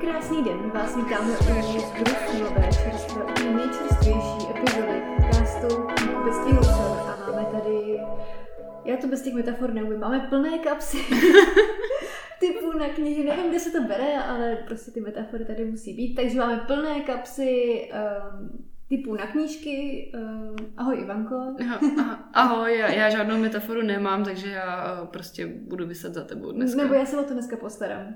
Krásný den, vás vítáme u zbrusnové čerstvé, úplně nejčerstvější epizody podcastu Knihkupectví Husel a máme tady, já to bez těch metafor neumím, máme plné kapsy typů na knihy, nevím, kde se to bere, ale prostě ty metafory tady musí být, takže máme plné kapsy um, typů na knížky. Uh, ahoj Ivanko. Ahoj, já, já žádnou metaforu nemám, takže já uh, prostě budu vyset za tebou dneska. Nebo já se o to dneska postarám.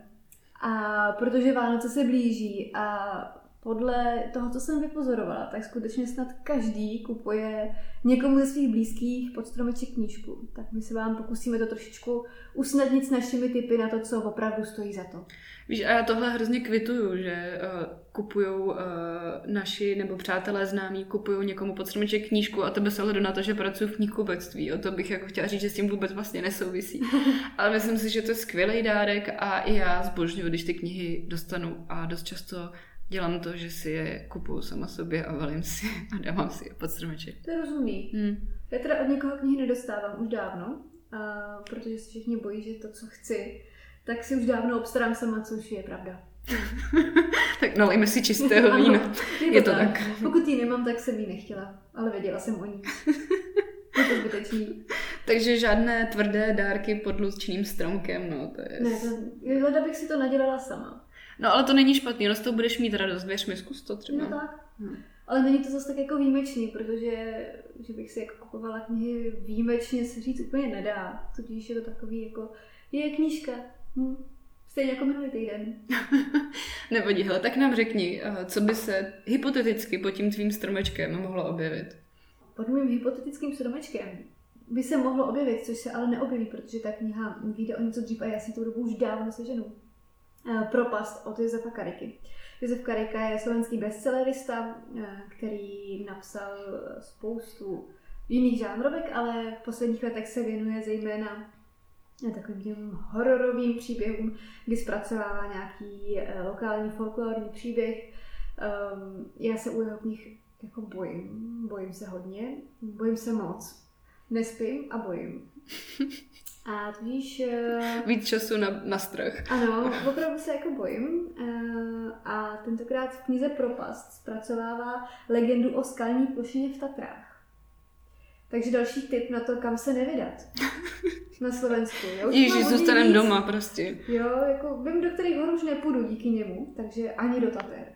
A protože Vánoce se blíží a podle toho, co jsem vypozorovala, tak skutečně snad každý kupuje někomu ze svých blízkých pod stromeček knížku. Tak my se vám pokusíme to trošičku usnadnit s našimi typy na to, co opravdu stojí za to. Víš, a já tohle hrozně kvituju, že uh, kupují uh, naši nebo přátelé známí, kupují někomu pod stromeček knížku a to bez ohledu na to, že pracuji v knihkupectví. O to bych jako chtěla říct, že s tím vůbec vlastně nesouvisí. Ale myslím si, že to je skvělý dárek a i já zbožňuji, když ty knihy dostanu a dost často dělám to, že si je kupuju sama sobě a valím si a dávám si je pod stromeček. To je rozumný. Hmm. Já teda od někoho knihy nedostávám už dávno, a protože se všichni bojí, že to, co chci, tak si už dávno obstarám sama, což je pravda. tak nalejme si čistého vína. je, je to tak. tak. Pokud ji nemám, tak jsem ji nechtěla, ale věděla jsem o ní. Je to zbytečný. Takže žádné tvrdé dárky pod lučným stromkem, no to je... Ne, to, hleda bych si to nadělala sama. No ale to není špatný, no z toho budeš mít radost, věř mi, zkus to třeba. No tak. Hmm. Ale není to zase tak jako výjimečný, protože že bych si jako kupovala knihy výjimečně se říct úplně nedá. Tudíž je to takový jako, je knížka. Hm. Stejně jako minulý týden. Nevadí, hele, tak nám řekni, eh, co by se hypoteticky pod tím tvým stromečkem mohlo objevit? Pod mým hypotetickým stromečkem by se mohlo objevit, což se ale neobjeví, protože ta kniha vyjde o něco dřív a já si tu dobu už dávno seženu. Eh, Propast od Josefa Kariky. Josef Karika je slovenský bestsellerista, eh, který napsal spoustu jiných žánrovek, ale v posledních letech se věnuje zejména takovým těm hororovým příběhům, kdy zpracovává nějaký eh, lokální folklorní příběh. Já se u jeho knih jako bojím, bojím se hodně, bojím se moc. Nespím a bojím. A tudíž... Uh, Víc času na, na strach. Ano, opravdu se jako bojím. Uh, a tentokrát v knize Propast zpracovává legendu o skalní plošině v Tatrách. Takže další tip na to, kam se nevydat. Na Slovensku. Ježíš, zůstanem doma prostě. Jo, jako vím, do kterých hor už nepůjdu díky němu, takže ani do Tater.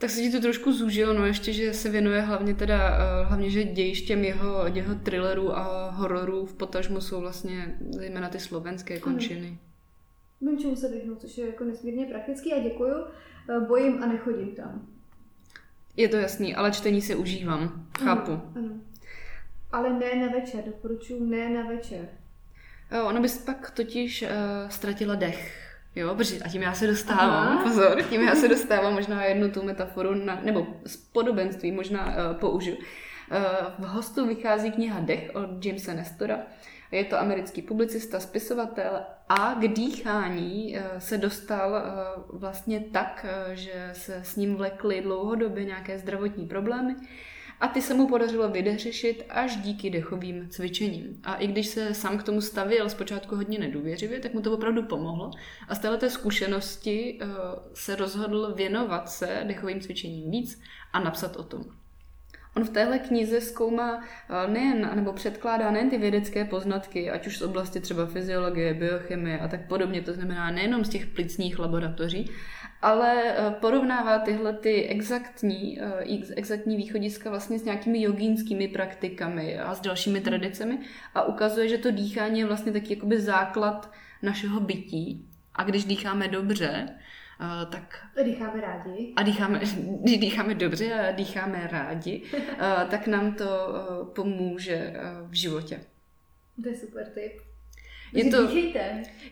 Tak se ti to trošku zúžilo, no ještě, že se věnuje hlavně teda, uh, hlavně, že dějištěm jeho, jeho thrillerů a hororů v potažmu jsou vlastně zejména ty slovenské končiny. Vím, čemu se vyhnout, což je jako nesmírně praktický a děkuju. Uh, bojím a nechodím tam. Je to jasný, ale čtení si užívám. Chápu. Ano, ano. Ale ne na večer, doporučuji ne na večer. Jo, ono bys pak totiž uh, ztratila dech. Jo, protože a tím já se dostávám, Aha. pozor, tím já se dostávám možná jednu tu metaforu, na, nebo podobenství možná uh, použiju. Uh, v hostu vychází kniha Dech od Jamesa Nestora. Je to americký publicista, spisovatel a k dýchání uh, se dostal uh, vlastně tak, uh, že se s ním vlekly dlouhodobě nějaké zdravotní problémy a ty se mu podařilo vyřešit až díky dechovým cvičením. A i když se sám k tomu stavěl zpočátku hodně nedůvěřivě, tak mu to opravdu pomohlo. A z této zkušenosti uh, se rozhodl věnovat se dechovým cvičením víc a napsat o tom. On v téhle knize zkoumá eh, nejen, nebo předkládá nejen ty vědecké poznatky, ať už z oblasti třeba fyziologie, biochemie a tak podobně, to znamená nejenom z těch plicních laboratoří, ale eh, porovnává tyhle ty exaktní, eh, exaktní východiska vlastně s nějakými jogínskými praktikami a s dalšími tradicemi a ukazuje, že to dýchání je vlastně taky jakoby základ našeho bytí. A když dýcháme dobře, tak... A dýcháme rádi. A dýcháme, když dýcháme dobře a dýcháme rádi, tak nám to pomůže v životě. To je super tip. Je to,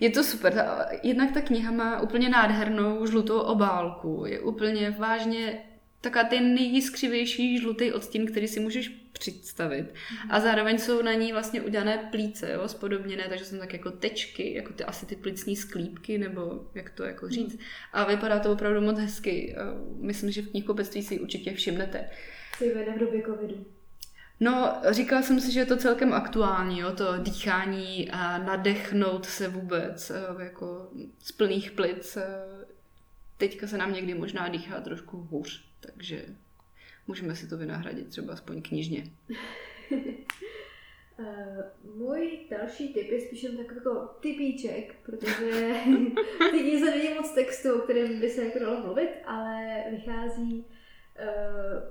je to super. Jednak ta kniha má úplně nádhernou žlutou obálku. Je úplně vážně taková ten nejjiskřivější žlutý odstín, který si můžeš představit. A zároveň jsou na ní vlastně udělané plíce, jo, spodobněné, takže jsou tak jako tečky, jako ty asi ty plicní sklípky, nebo jak to jako říct. A vypadá to opravdu moc hezky. Myslím, že v knihkupectví si určitě všimnete. Zejména v době covidu. No, říkala jsem si, že je to celkem aktuální, jo, to dýchání a nadechnout se vůbec eh, jako z plných plic. Eh, Teďka se nám někdy možná dýchá trošku hůř, takže můžeme si to vynahradit třeba aspoň knižně. Uh, můj další tip je spíš jen takový jako typíček, protože teď se není moc textu, o kterém by se jako dalo mluvit, ale vychází uh,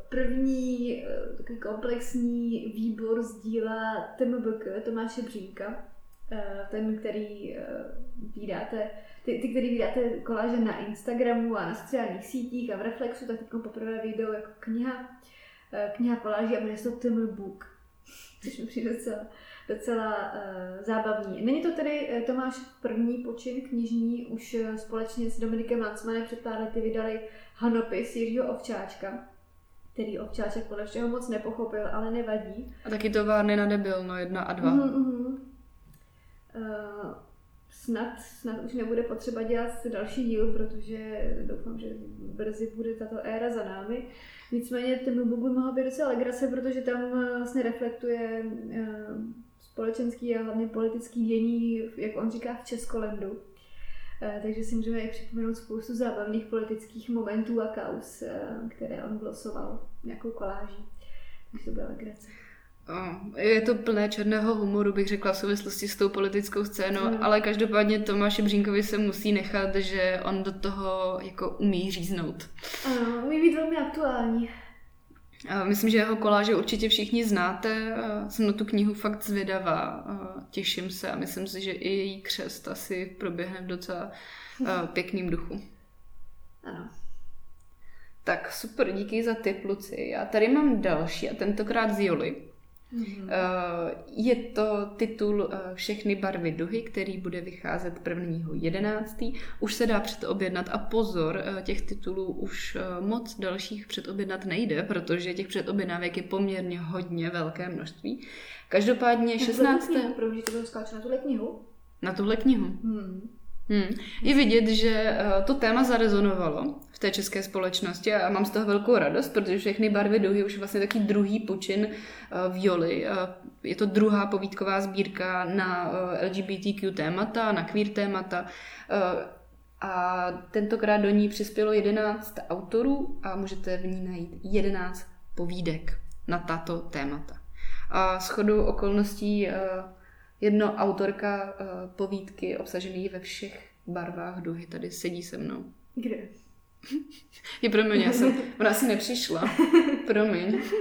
první uh, takový komplexní výbor z díla TMBK Tomáše Břínka, ten, který vydáte, ty, ty, který vydáte koláže na Instagramu a na sociálních sítích a v Reflexu, tak teď poprvé vyjdou jako kniha, uh, kniha koláží a jmenuje se to TMBook což mi přijde docela, docela uh, zábavní. Není to tedy uh, Tomáš první počin knižní, už společně s Dominikem Lancmanem před pár lety vydali Hanopis Jiřího Ovčáčka, který Ovčáček podle všeho moc nepochopil, ale nevadí. A taky to Várny na debil, no jedna a dva. Uh-huh. Uh, snad, snad už nebude potřeba dělat další díl, protože doufám, že brzy bude tato éra za námi. Nicméně ten book by mohla být docela legrace, protože tam eh, vlastně reflektuje eh, společenský a hlavně politický dění, jak on říká, v Českolendu. Eh, takže si můžeme i připomenout spoustu zábavných politických momentů a kaus, které on glosoval nějakou koláží. Takže to byla legrace. Je to plné černého humoru, bych řekla, v souvislosti s tou politickou scénou, mm. ale každopádně Tomáši Břínkovi se musí nechat, že on do toho jako umí říznout. Ano, umí být velmi aktuální. Myslím, že jeho koláže určitě všichni znáte. Jsem na tu knihu fakt zvědavá. Těším se a myslím si, že i její křest asi proběhne v docela pěkným duchu. Ano. Tak super, díky za tip, Luci. Já tady mám další a tentokrát z Joli. Mm-hmm. Je to titul eh, Všechny barvy duhy, který bude vycházet 1.11. Už se dá předobjednat a pozor, eh, těch titulů už moc dalších předobjednat nejde, protože těch předobjednávek je poměrně hodně velké množství. Každopádně 16. Pro mě to bylo na tuhle knihu? Na tuhle knihu. Hmm. Hmm. Je vidět, že to téma zarezonovalo v té české společnosti a mám z toho velkou radost, protože všechny barvy duhy už vlastně takový druhý počin Violi. Je to druhá povídková sbírka na LGBTQ témata, na queer témata a tentokrát do ní přispělo 11 autorů a můžete v ní najít 11 povídek na tato témata. A s chodou okolností jedno autorka povídky obsažený ve všech barvách duhy tady sedí se mnou. Kde? Je promiň, já jsem, ona asi nepřišla. Promiň.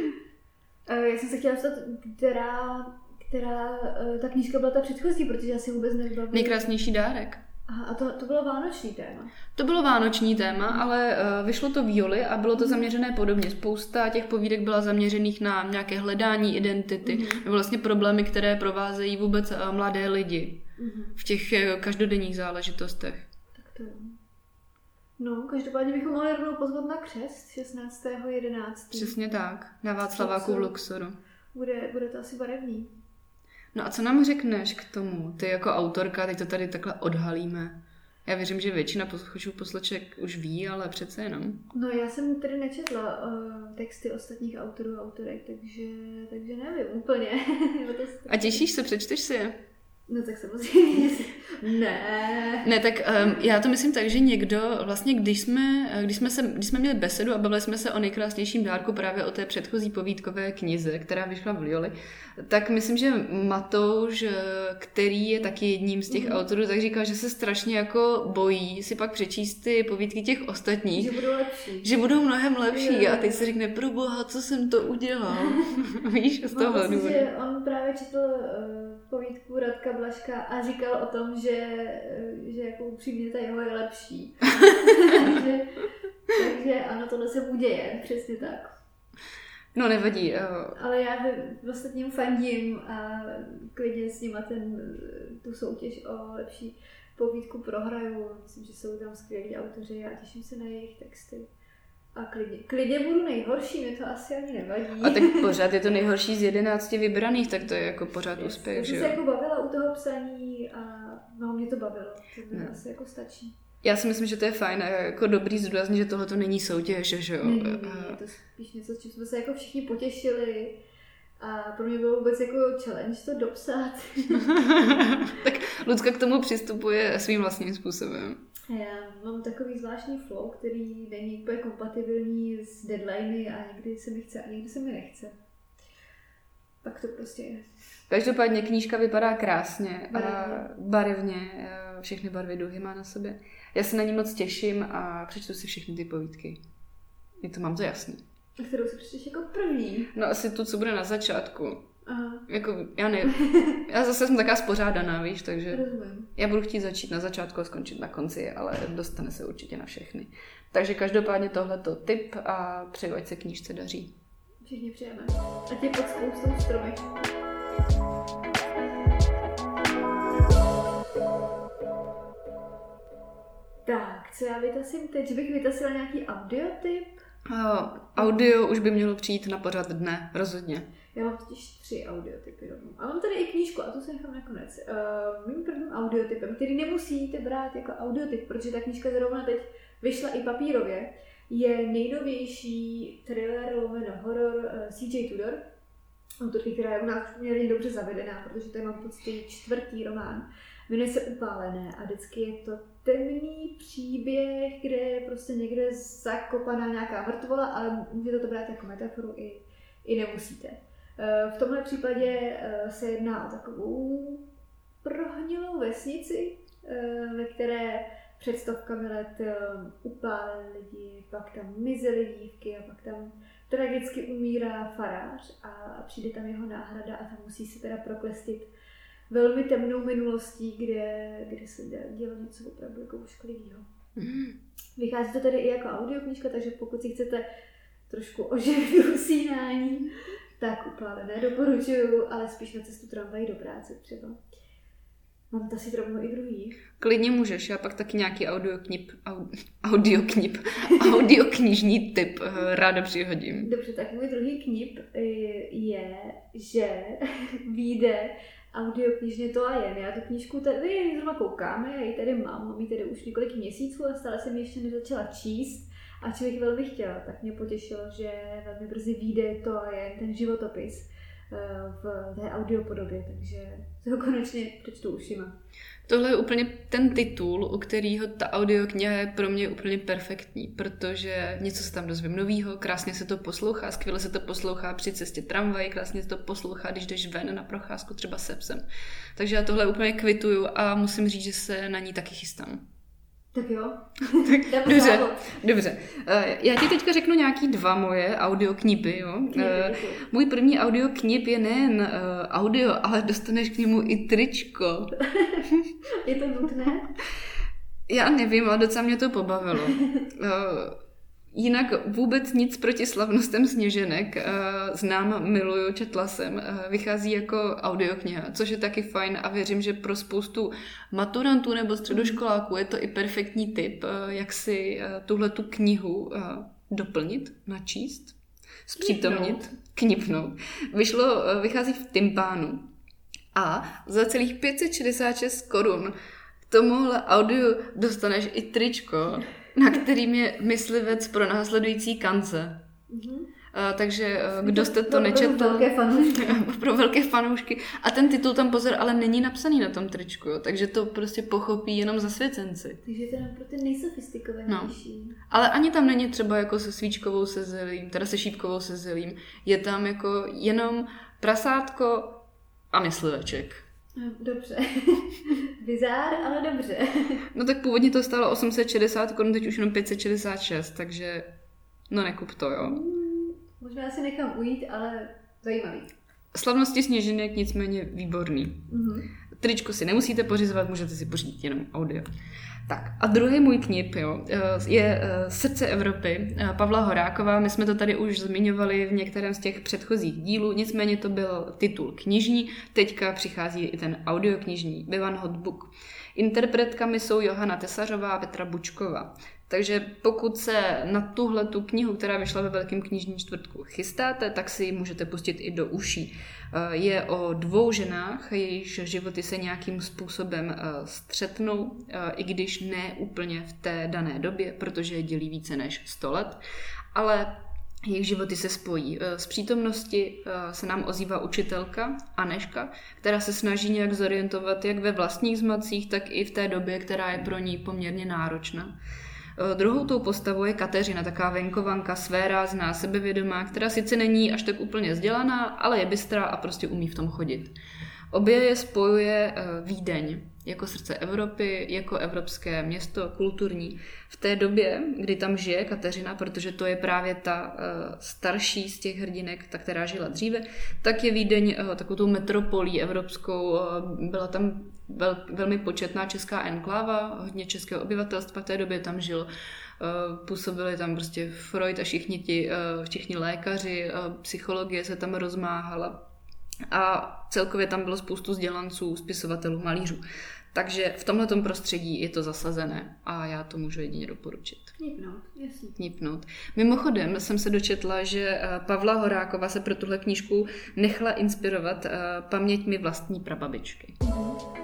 Eh, já jsem se chtěla dostat, která, která eh, ta knížka byla ta předchozí, protože já si vůbec nevybavím. Nejkrásnější dárek. Aha, a to, to bylo vánoční téma? To bylo vánoční téma, ale uh, vyšlo to v Joli a bylo to mhm. zaměřené podobně. Spousta těch povídek byla zaměřených na nějaké hledání identity, mm-hmm. nebo vlastně problémy, které provázejí vůbec uh, mladé lidi mm-hmm. v těch uh, každodenních záležitostech. Tak to je. No, každopádně bychom mohli rovnou pozvat na křest 16.11. Přesně tak, na Václaváku v Luxoru. Bude, bude to asi barevný. No a co nám řekneš k tomu? Ty jako autorka, teď to tady takhle odhalíme. Já věřím, že většina posluchačů posleček už ví, ale přece jenom. No já jsem tedy nečetla uh, texty ostatních autorů a autorek, takže, takže nevím úplně. a těšíš se, přečteš si je? No tak samozřejmě. ne. Ne, tak um, já to myslím tak, že někdo, vlastně když jsme, když jsme, se, když jsme měli besedu a bavili jsme se o nejkrásnějším dárku právě o té předchozí povídkové knize, která vyšla v Lioli, tak myslím, že Matouš, který je taky jedním z těch mm. autorů, tak říkal, že se strašně jako bojí si pak přečíst ty povídky těch ostatních. Že budou lepší. Že budou mnohem lepší je. a teď se řekne, pro boha, co jsem to udělal. Víš, z toho důvodu. že on právě četl uh, povídku Radka Blaška a říkal o tom, že, že jako upřímně ta jeho je lepší. takže, takže ano, tohle se bude děje, přesně tak. No nevadí. Ale já vlastně ním fandím a klidně s nima ten, tu soutěž o lepší povídku prohraju. Myslím, že jsou tam skvělí autoři a těším se na jejich texty. A klidně, klidně budu nejhorší, mě to asi ani nevadí. A tak pořád je to nejhorší z jedenácti vybraných, tak to je jako pořád úspěch, že jo? se jako bavila toho psaní a no, mě to bavilo, to no. asi jako stačí. Já si myslím, že to je fajn a jako dobrý zdůraznit, že tohle to není soutěž, že jo? Ne, ne, ne, je to spíš něco, čím jsme se jako všichni potěšili A pro mě bylo vůbec jako challenge to dopsat. tak Lucka k tomu přistupuje svým vlastním způsobem. Já mám takový zvláštní flow, který není úplně kompatibilní s deadliny a někdy se mi chce a někdy se mi nechce. Tak to prostě je. Každopádně knížka vypadá krásně barevně. a barevně. Eh, všechny barvy duhy má na sobě. Já se na ní moc těším a přečtu si všechny ty povídky. Je to mám to jasný. A kterou si přečteš jako první? No asi tu, co bude na začátku. Aha. Jako, já ne, já zase jsem taká spořádaná, víš, takže Rozumím. já budu chtít začít na začátku a skončit na konci, ale dostane se určitě na všechny. Takže každopádně tohleto tip a přeju, ať se knížce daří. Všichni přejeme. A tě pod spoustou stromy. Tak, co já vytasím teď? Bych vytasila nějaký audiotyp? Uh, audio už by mělo přijít na pořad dne, rozhodně. Já mám totiž tři audiotypy rovnou. A mám tady i knížku, a tu se nechám nakonec. Uh, mým prvním audiotypem, který nemusíte brát jako audiotyp, protože ta knížka zrovna teď vyšla i papírově, je nejnovější thriller lomeno horor uh, eh, CJ Tudor, autorky, která je u nás poměrně dobře zavedená, protože to je mám pocit čtvrtý román. Jmenuje se Upálené a vždycky je to temný příběh, kde je prostě někde zakopaná nějaká mrtvola, ale můžete to brát jako metaforu i, i nemusíte. Eh, v tomhle případě eh, se jedná o takovou prohnilou vesnici, eh, ve které před stovkami let upálili lidi, pak tam mizely dívky a pak tam tragicky umírá farář a přijde tam jeho náhrada a tam musí se teda proklestit velmi temnou minulostí, kde, kde se dělo něco opravdu jako ošklivého. Mm. Vychází to tady i jako audioknížka, takže pokud si chcete trošku oživit usínání, tak úplně nedoporučuju, ale spíš na cestu tramvají do práce třeba. Mám to si rovnou i druhý. Klidně můžeš, já pak taky nějaký audioknip, audioknip, audioknižní typ eh, ráda přihodím. Dobře, tak můj druhý knip eh, je, že vyjde audioknižně to a jen. Já tu knížku tady zrovna koukáme, já ji tady mám, mám ji tady už několik měsíců a stále jsem ji ještě nezačala číst. A člověk velmi chtěl, tak mě potěšilo, že velmi brzy vyjde to a jen ten životopis v té audiopodobě, takže se ho konečně přečtu ušima. Tohle je úplně ten titul, u kterého ta audiokniha je pro mě úplně perfektní, protože něco se tam dozvím novýho, krásně se to poslouchá, skvěle se to poslouchá při cestě tramvaj, krásně se to poslouchá, když jdeš ven na procházku třeba se psem. Takže já tohle úplně kvituju a musím říct, že se na ní taky chystám. Tak jo. tak, dobře, dobře. Eh, já ti teďka řeknu nějaký dva moje audioknipy. Jo? Knipy, eh, Můj první audioknip je nejen eh, audio, ale dostaneš k němu i tričko. je to nutné? Já nevím, ale docela mě to pobavilo. Jinak vůbec nic proti slavnostem sněženek. Eh, znám, miluju, četla jsem. Eh, vychází jako audiokniha, což je taky fajn a věřím, že pro spoustu maturantů nebo středoškoláků je to i perfektní tip, eh, jak si tuhle tu knihu doplnit, načíst, zpřítomnit, knipnout. Vyšlo, vychází v Timpánu. A za celých 566 korun k tomuhle audio dostaneš i tričko na kterým je myslivec pro následující kance. Mm-hmm. Uh, takže uh, kdo jste to pro, nečetl... Pro velké fanoušky. pro velké fanoušky. A ten titul tam pozor, ale není napsaný na tom tričku, jo, takže to prostě pochopí jenom zasvěcenci. Takže to je pro ty nejsofistikovanější. No. Ale ani tam není třeba jako se svíčkovou sezelím, teda se šípkovou sezelím. Je tam jako jenom prasátko a mysliveček. Dobře. Bizár, ale dobře. no tak původně to stálo 860 korun, teď už jenom 566, takže no nekup to, jo. Hmm, možná si nechám ujít, ale zajímavý. Slavnosti sněženek nicméně výborný. Mm-hmm. Tričko si nemusíte pořizovat, můžete si pořídit jenom audio. Tak a druhý můj knip jo, eh, je eh, Srdce Evropy eh, Pavla Horákova. My jsme to tady už zmiňovali v některém z těch předchozích dílů, nicméně to byl titul knižní, teďka přichází i ten audioknižní, Bivan Hotbook. Interpretkami jsou Johana Tesařová a Petra Bučková. Takže pokud se na tuhle tu knihu, která vyšla ve Velkém knižním čtvrtku, chystáte, tak si ji můžete pustit i do uší. Eh, je o dvou ženách, jejichž životy se nějakým způsobem eh, střetnou, eh, i když ne úplně v té dané době, protože je dělí více než 100 let, ale jejich životy se spojí. Z přítomnosti se nám ozývá učitelka Aneška, která se snaží nějak zorientovat jak ve vlastních zmacích, tak i v té době, která je pro ní poměrně náročná. Druhou tou postavou je Kateřina, taková venkovanka, svérázná, sebevědomá, která sice není až tak úplně vzdělaná, ale je bystrá a prostě umí v tom chodit. Obě je spojuje Vídeň jako srdce Evropy, jako evropské město kulturní. V té době, kdy tam žije Kateřina, protože to je právě ta uh, starší z těch hrdinek, ta, která žila dříve, tak je Vídeň takovou metropolí evropskou. Byla tam vel, velmi početná česká enkláva, hodně českého obyvatelstva v té době tam žil. Působili tam prostě Freud a všichni, ti, všichni lékaři, psychologie se tam rozmáhala. A celkově tam bylo spoustu vzdělanců, spisovatelů, malířů. Takže v tomhle prostředí je to zasazené a já to můžu jedině doporučit. Nipnout, jasně. Nipnout. Mimochodem jsem se dočetla, že eh, Pavla Horákova se pro tuhle knížku nechala inspirovat eh, paměťmi vlastní prababičky. Uh,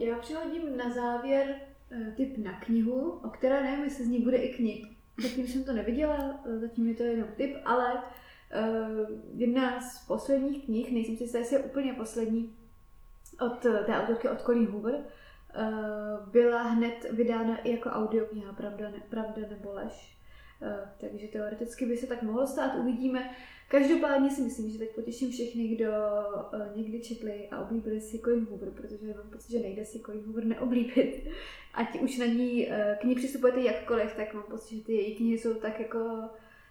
já přihodím na závěr uh, tip na knihu, o které nevím, jestli z ní bude i knih Zatím jsem to neviděla, eh, zatím je to jenom tip, ale uh, jedna z posledních knih, nejsem si jistá, jestli je úplně poslední, od eh, té autorky od Colleen Hoover, uh, byla hned vydána i jako audiokniha Pravda, ne, Pravda nebo lež. Uh, takže teoreticky by se tak mohlo stát, uvidíme. Každopádně si myslím, že teď potěším všechny, kdo uh, někdy četli a oblíbili si Colin Hoover, protože mám pocit, že nejde si Colin Hoover neoblíbit. Ať už na ní uh, k ní přistupujete jakkoliv, tak mám pocit, že ty její knihy jsou tak jako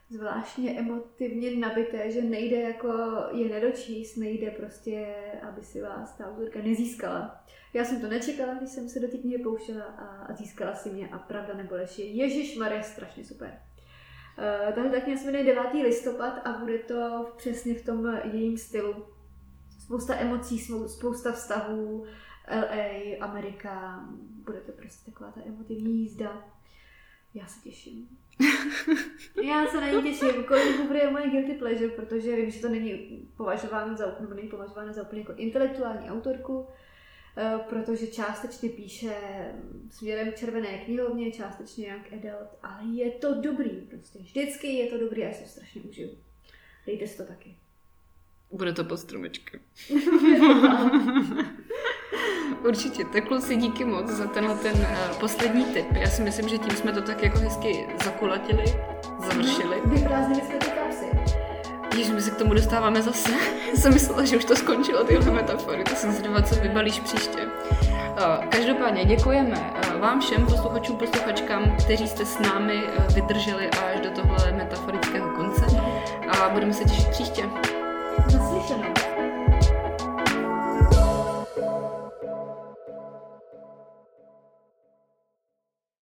zvláštně emotivně nabité, že nejde jako je nedočíst, nejde prostě, aby si vás ta autorka nezískala. Já jsem to nečekala, když jsem se do té knihy pouštěla a, získala si mě a pravda nebo je Ježíš Maria strašně super. Uh, tahle tak se jmenuje 9. listopad a bude to přesně v tom jejím stylu. Spousta emocí, spousta vztahů, LA, Amerika, bude to prostě taková ta emotivní jízda. Já se těším. Já se na ní těším. Hoover je moje guilty pleasure, protože vím, že to není považováno za, nebo není považováno za úplně jako intelektuální autorku, Eh, protože částečně píše směrem k červené knihovně, částečně jak adult, ale je to dobrý prostě. Vždycky je to dobrý a já se strašně užiju. Dejte si to taky. Bude to pod stromečkem. Určitě. Tak kluci, díky moc za tenhle ten uh, poslední tip. Já si myslím, že tím jsme to tak jako hezky zakulatili, završili. No, vyprázdnili jsme kapsy. Když my se k tomu dostáváme zase. jsem myslela, že už to skončilo, tyhle metafory. To jsem zvědavá, co vybalíš příště. Každopádně děkujeme vám všem posluchačům, posluchačkám, kteří jste s námi vydrželi až do tohle metaforického konce a budeme se těšit příště. Naslyšenou.